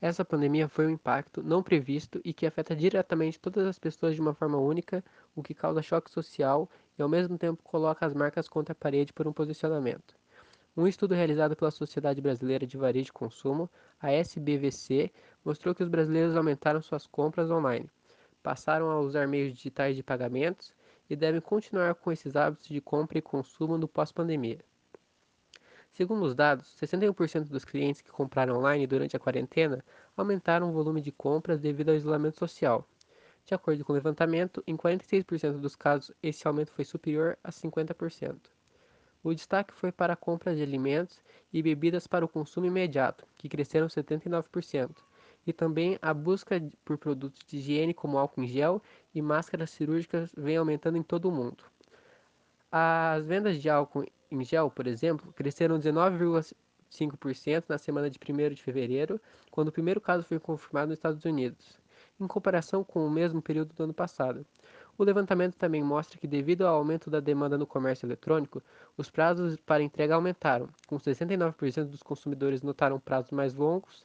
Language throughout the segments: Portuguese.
Essa pandemia foi um impacto não previsto e que afeta diretamente todas as pessoas de uma forma única, o que causa choque social e ao mesmo tempo coloca as marcas contra a parede por um posicionamento. Um estudo realizado pela Sociedade Brasileira de Varejo e Consumo, a SBVC, mostrou que os brasileiros aumentaram suas compras online, passaram a usar meios digitais de pagamentos e devem continuar com esses hábitos de compra e consumo no pós-pandemia. Segundo os dados, 61% dos clientes que compraram online durante a quarentena aumentaram o volume de compras devido ao isolamento social. De acordo com o levantamento, em 46% dos casos esse aumento foi superior a 50%. O destaque foi para a compra de alimentos e bebidas para o consumo imediato, que cresceram 79%, e também a busca por produtos de higiene como álcool em gel e máscaras cirúrgicas vem aumentando em todo o mundo. As vendas de álcool em gel, por exemplo, cresceram 19,5% na semana de 1 de fevereiro, quando o primeiro caso foi confirmado nos Estados Unidos, em comparação com o mesmo período do ano passado. O levantamento também mostra que, devido ao aumento da demanda no comércio eletrônico, os prazos para entrega aumentaram, com 69% dos consumidores notaram prazos mais longos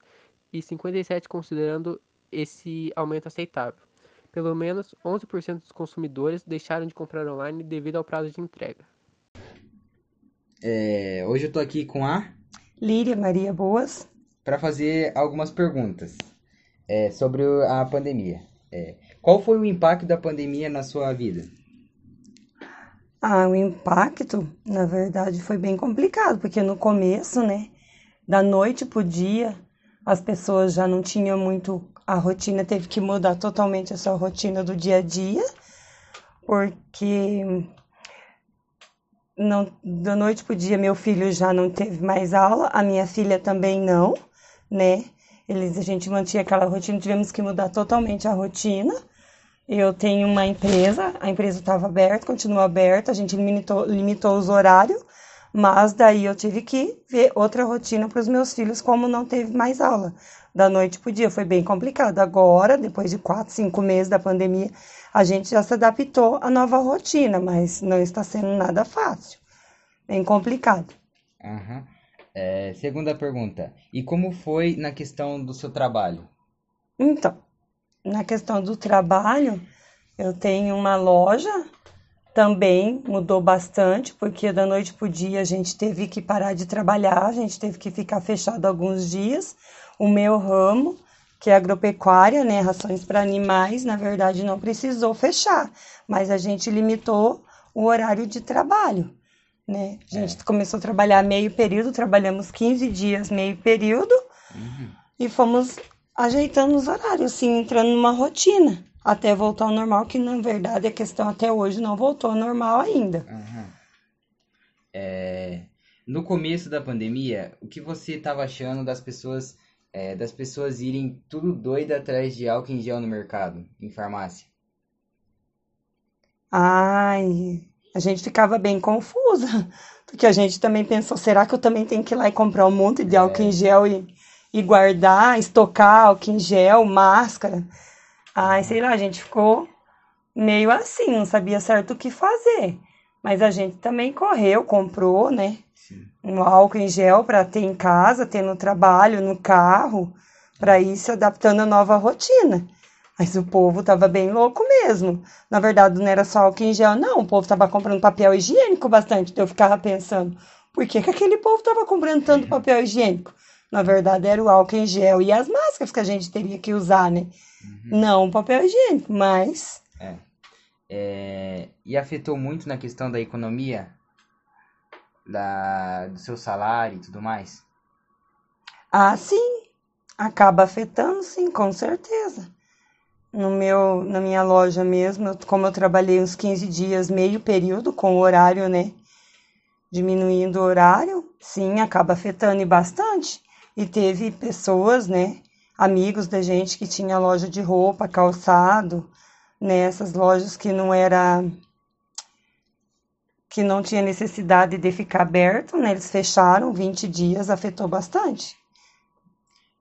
e 57% considerando esse aumento aceitável. Pelo menos 11% dos consumidores deixaram de comprar online devido ao prazo de entrega. É, hoje eu estou aqui com a Líria Maria Boas para fazer algumas perguntas é, sobre a pandemia. É, qual foi o impacto da pandemia na sua vida? Ah, o impacto, na verdade, foi bem complicado, porque no começo, né, da noite pro dia, as pessoas já não tinham muito a rotina, teve que mudar totalmente a sua rotina do dia a dia, porque não, da noite pro dia meu filho já não teve mais aula, a minha filha também não, né? Eles, a gente mantinha aquela rotina, tivemos que mudar totalmente a rotina. Eu tenho uma empresa, a empresa estava aberta, continua aberta, a gente limitou, limitou os horários, mas daí eu tive que ver outra rotina para os meus filhos, como não teve mais aula. Da noite pro dia foi bem complicado. Agora, depois de quatro, cinco meses da pandemia, a gente já se adaptou à nova rotina, mas não está sendo nada fácil. Bem complicado. Uhum. É, segunda pergunta. E como foi na questão do seu trabalho? Então, na questão do trabalho, eu tenho uma loja, também mudou bastante, porque da noite para o dia a gente teve que parar de trabalhar, a gente teve que ficar fechado alguns dias. O meu ramo que é agropecuária, né, rações para animais, na verdade não precisou fechar, mas a gente limitou o horário de trabalho, né? A gente é. começou a trabalhar meio período, trabalhamos 15 dias meio período uhum. e fomos ajeitando os horários, assim, entrando numa rotina até voltar ao normal, que na verdade a questão até hoje não voltou ao normal ainda. Uhum. É... No começo da pandemia, o que você estava achando das pessoas é, das pessoas irem tudo doida atrás de álcool em gel no mercado, em farmácia? Ai, a gente ficava bem confusa, porque a gente também pensou, será que eu também tenho que ir lá e comprar um monte de é. álcool em gel e, e guardar, estocar álcool em gel, máscara? Ai, sei lá, a gente ficou meio assim, não sabia certo o que fazer. Mas a gente também correu, comprou, né? Um álcool em gel para ter em casa, ter no trabalho, no carro, para ir se adaptando à nova rotina. Mas o povo tava bem louco mesmo. Na verdade, não era só álcool em gel, não. O povo tava comprando papel higiênico bastante. Então eu ficava pensando, por que, que aquele povo tava comprando tanto papel higiênico? Na verdade, era o álcool em gel e as máscaras que a gente teria que usar, né? Uhum. Não o papel higiênico, mas. É. é. E afetou muito na questão da economia da, do seu salário e tudo mais? Ah, sim. Acaba afetando, sim, com certeza. No meu, na minha loja mesmo, como eu trabalhei uns 15 dias, meio período, com o horário, né? Diminuindo o horário, sim, acaba afetando e bastante. E teve pessoas, né? Amigos da gente que tinha loja de roupa, calçado, nessas né, lojas que não era que não tinha necessidade de ficar aberto, né? Eles fecharam 20 dias, afetou bastante.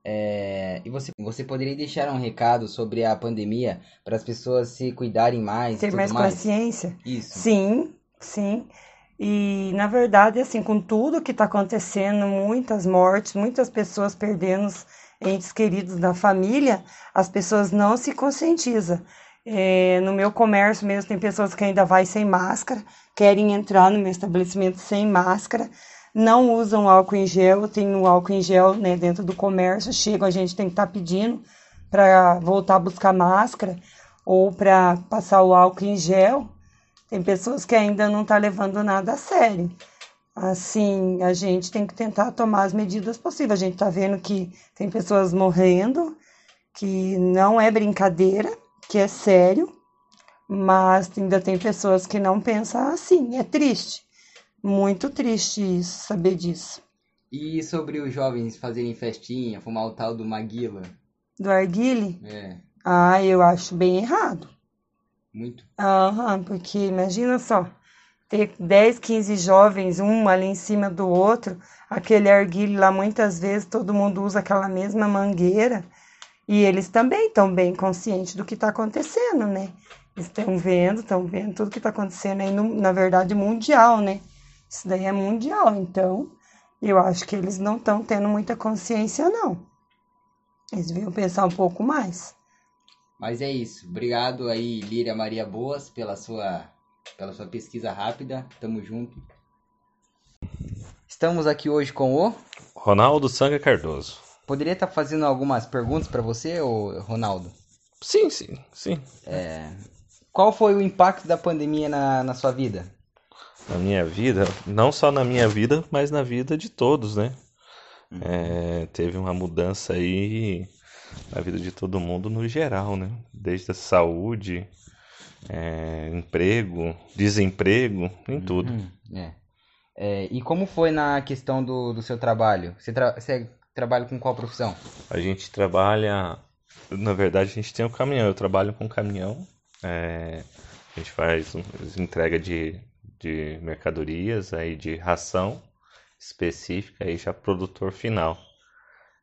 É, e você, você poderia deixar um recado sobre a pandemia para as pessoas se cuidarem mais? Ter mais, consciência? Isso. Sim, sim. E na verdade, assim, com tudo que está acontecendo, muitas mortes, muitas pessoas perdendo entes queridos da família, as pessoas não se conscientizam. É, no meu comércio mesmo tem pessoas que ainda vai sem máscara, querem entrar no meu estabelecimento sem máscara, não usam álcool em gel, tem o álcool em gel né, dentro do comércio, chegam, a gente tem que estar tá pedindo para voltar a buscar máscara ou para passar o álcool em gel. Tem pessoas que ainda não estão tá levando nada a sério. Assim, a gente tem que tentar tomar as medidas possíveis. A gente está vendo que tem pessoas morrendo, que não é brincadeira, que é sério, mas ainda tem pessoas que não pensam assim. É triste, muito triste isso, saber disso. E sobre os jovens fazerem festinha, fumar o tal do Maguila? Do Arguile? É. Ah, eu acho bem errado. Muito. Aham, porque imagina só ter 10, 15 jovens, um ali em cima do outro, aquele arguilho lá, muitas vezes todo mundo usa aquela mesma mangueira, e eles também estão bem conscientes do que está acontecendo, né? Estão vendo, estão vendo tudo que está acontecendo aí, no, na verdade, mundial, né? Isso daí é mundial, então eu acho que eles não estão tendo muita consciência, não. Eles deviam pensar um pouco mais. Mas é isso. Obrigado aí, Líria Maria Boas, pela sua pela sua pesquisa rápida. Tamo junto. Estamos aqui hoje com o Ronaldo Sanga Cardoso. Poderia estar fazendo algumas perguntas para você, ou Ronaldo? Sim, sim, sim. É... Qual foi o impacto da pandemia na, na sua vida? Na minha vida, não só na minha vida, mas na vida de todos, né? Uhum. É, teve uma mudança aí na vida de todo mundo no geral, né? Desde a saúde, é, emprego, desemprego, em uhum, tudo. É. É, e como foi na questão do, do seu trabalho? Você, tra você trabalha com qual profissão? A gente trabalha, na verdade, a gente tem um caminhão. Eu trabalho com caminhão. É, a gente faz entrega de, de mercadorias, aí de ração específica, aí já produtor final.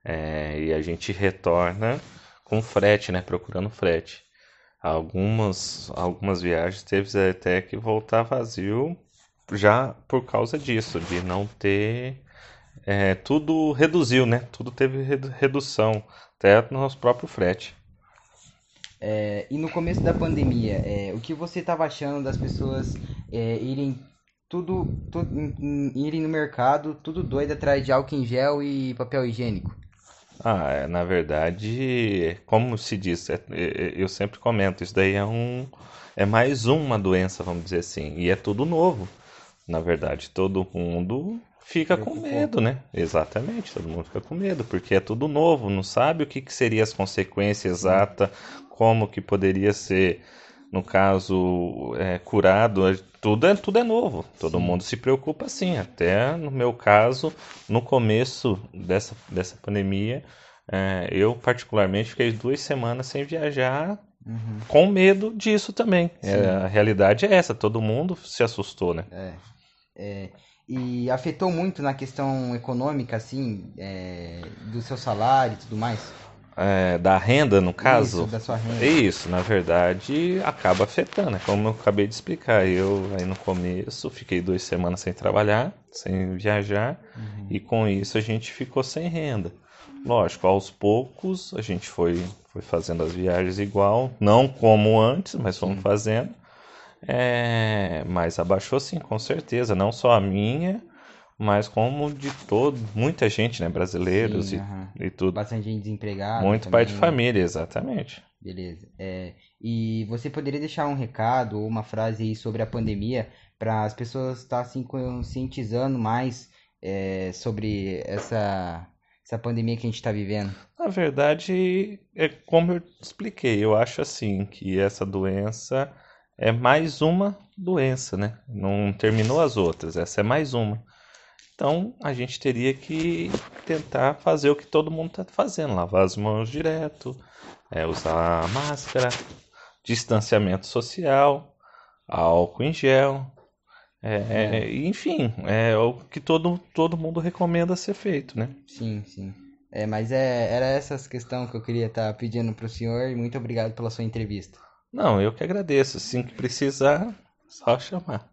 É, e a gente retorna com frete, né? Procurando frete. Algumas, algumas viagens teve até que voltar vazio já por causa disso, de não ter. É, tudo reduziu, né? Tudo teve redução, até no nosso próprio frete. É, e no começo da pandemia, é, o que você estava achando das pessoas é, irem tudo, tudo irem no mercado, tudo doido atrás de álcool em gel e papel higiênico? Ah, é, na verdade, como se diz, é, eu sempre comento, isso daí é um é mais uma doença, vamos dizer assim, e é tudo novo. Na verdade, todo mundo fica com medo, né? Exatamente, todo mundo fica com medo, porque é tudo novo, não sabe o que, que seria as consequências exatas, como que poderia ser, no caso, é, curado. Tudo é, tudo é novo, todo Sim. mundo se preocupa assim. Até no meu caso, no começo dessa, dessa pandemia, é, eu particularmente fiquei duas semanas sem viajar uhum. com medo disso também. É, a realidade é essa, todo mundo se assustou, né? É, é e afetou muito na questão econômica, assim, é, do seu salário e tudo mais? é, da renda, no caso. Isso, da sua renda. Isso, na verdade, acaba afetando, é como eu acabei de explicar. Eu aí no começo fiquei duas semanas sem trabalhar, sem viajar, uhum. e com isso a gente ficou sem renda. Lógico, aos poucos a gente foi, foi fazendo as viagens igual, não como antes, mas fomos fazendo. É, mas abaixou sim, com certeza. Não só a minha, mas como de todo, muita gente, né? Brasileiros Sim, e, e, tudo. Bastante gente desempregada. Muito também. pai de família, exatamente. Beleza. É, e você poderia deixar um recado ou uma frase aí sobre a pandemia para as pessoas estar tá, assim conscientizando mais é, sobre essa, essa pandemia que a gente está vivendo? Na verdade, é como eu expliquei, eu acho assim que essa doença é mais uma doença, né? Não terminou as outras, essa é mais uma. Então a gente teria que tentar fazer o que todo mundo está fazendo: lavar as mãos direto, é, usar máscara, distanciamento social, álcool em gel. É, é. Enfim, é o que todo, todo mundo recomenda ser feito, né? Sim, sim. É, mas é, era essa questão que eu queria estar tá pedindo para o senhor e muito obrigado pela sua entrevista. Não, eu que agradeço. Assim que precisar, só chamar.